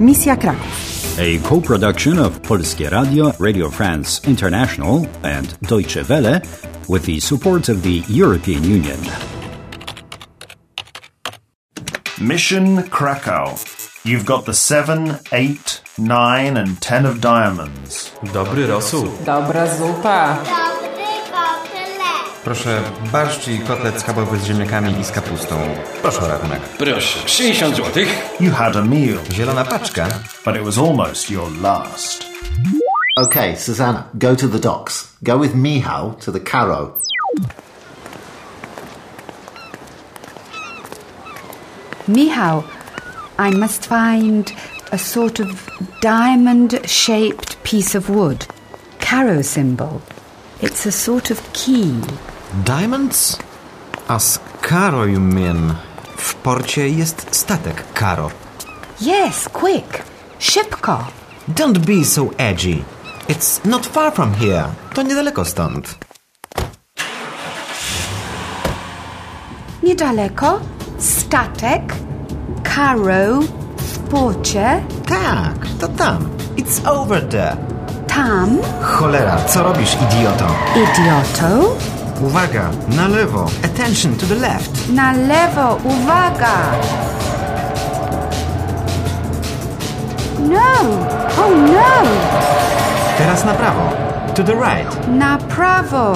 Misja Kraków. A co-production of Polskie Radio, Radio France International and Deutsche Welle with the support of the European Union. Mission Krakow. You've got the 7, 8, 9 and 10 of diamonds. Dobry rosół. Dobra zupa. Dobry kotlet. Proszę barszcz i kotlet schabowy z ziemniakami i z kapustą. Proszę o ratunek. Proszę, 60 złotych. You had a meal, Zielona paczka. but it was almost your last. Okay, Suzanna, go to the docks. Go with Michał to the Karo. Michał, I must find a sort of diamond shaped piece of wood. Karo symbol. It's a sort of key. Diamonds? A z Karo, you mean? W porcie jest statek Karo. Yes, quick. Szybko. Don't be so edgy. It's not far from here. To niedaleko stąd. Niedaleko. Statek. Caro. W porcie. Tak, to tam. It's over there. Tam. Cholera, co robisz, idioto? Idioto. Uwaga, na lewo. Attention to the left. Na lewo. Uwaga. No. Oh no. Teraz na prawo. To the right. Na prawo.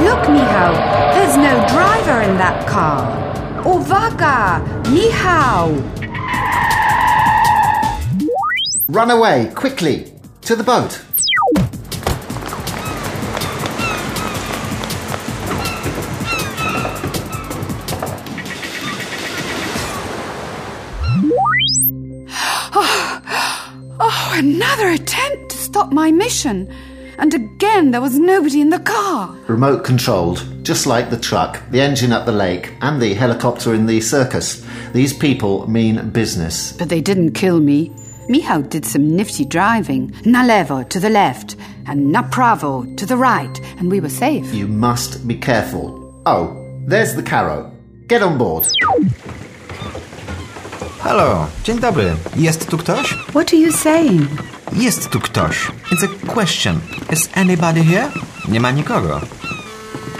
Look, Michał. There's no driver in that car. Uwaga. Michał. Run away, quickly! To the boat! Oh, another attempt to stop my mission. And again, there was nobody in the car. Remote controlled, just like the truck, the engine at the lake, and the helicopter in the circus. These people mean business. But they didn't kill me. Michał did some nifty driving. Na to the left, and na pravo to the right, and we were safe. You must be careful. Oh, there's the Karo. Get on board. Halo, dzień dobry. Jest tu ktoś? What are you saying? Jest tu ktoś. It's a question. Is anybody here? Nie ma nikogo.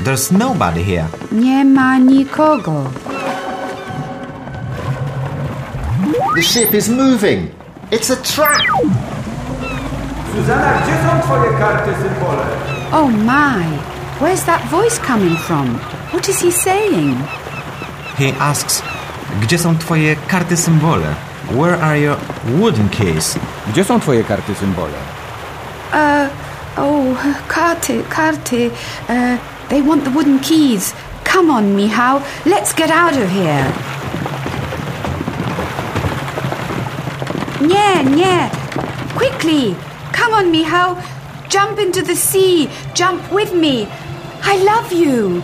There's nobody here. Nie ma nikogo. The ship is moving. It's a trap. Suzanna, gdzie są twoje karty symbole? Oh my. Where's that voice coming from? What is he saying? He asks, gdzie są twoje karty symbole? Where are your wooden keys? Gdzie są twoje karty symbole? Uh, oh, karty, karty. Uh, they want the wooden keys. Come on, Michał. Let's get out of here. Nie, nie. Quickly. Come on, Michał. Jump into the sea. Jump with me. I love you.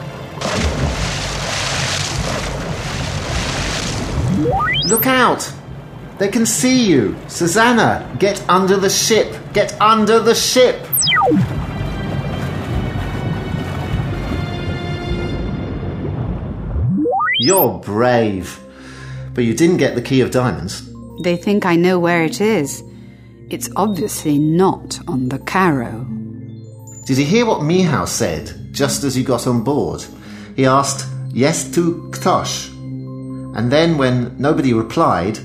Look out! They can see you. Suzanna, get under the ship. Get under the ship. You're brave. But you didn't get the key of diamonds. They think I know where it is. It's obviously not on the Karo. Did you hear what Michał said just as you got on board? He asked, Yes to ktoś. And then when nobody replied,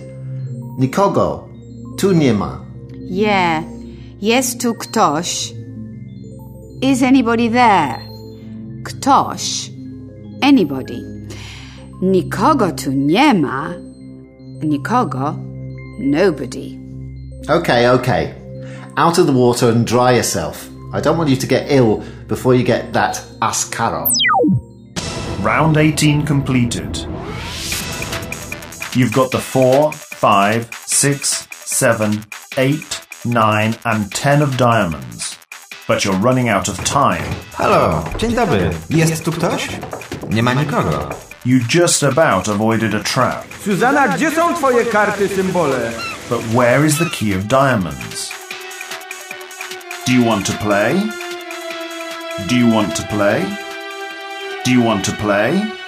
Nikogo, tu nie ma. Yeah. Yes to ktoś. Is anybody there? Ktoś. Anybody. Nikogo tu nie ma. Nikogo. Nobody. Okay, okay. Out of the water and dry yourself. I don't want you to get ill before you get that as karo. Round 18 completed. You've got the 4, 5, 6, 7, 8, 9 and 10 of diamonds. But you're running out of time. Halo, dzień dobry. Jest tu ktoś? Nie ma nikogo. You just about avoided a trap. Suzanna, gdzie są twoje karty symbole? But where is the key of diamonds? Do you want to play? Do you want to play? Do you want to play?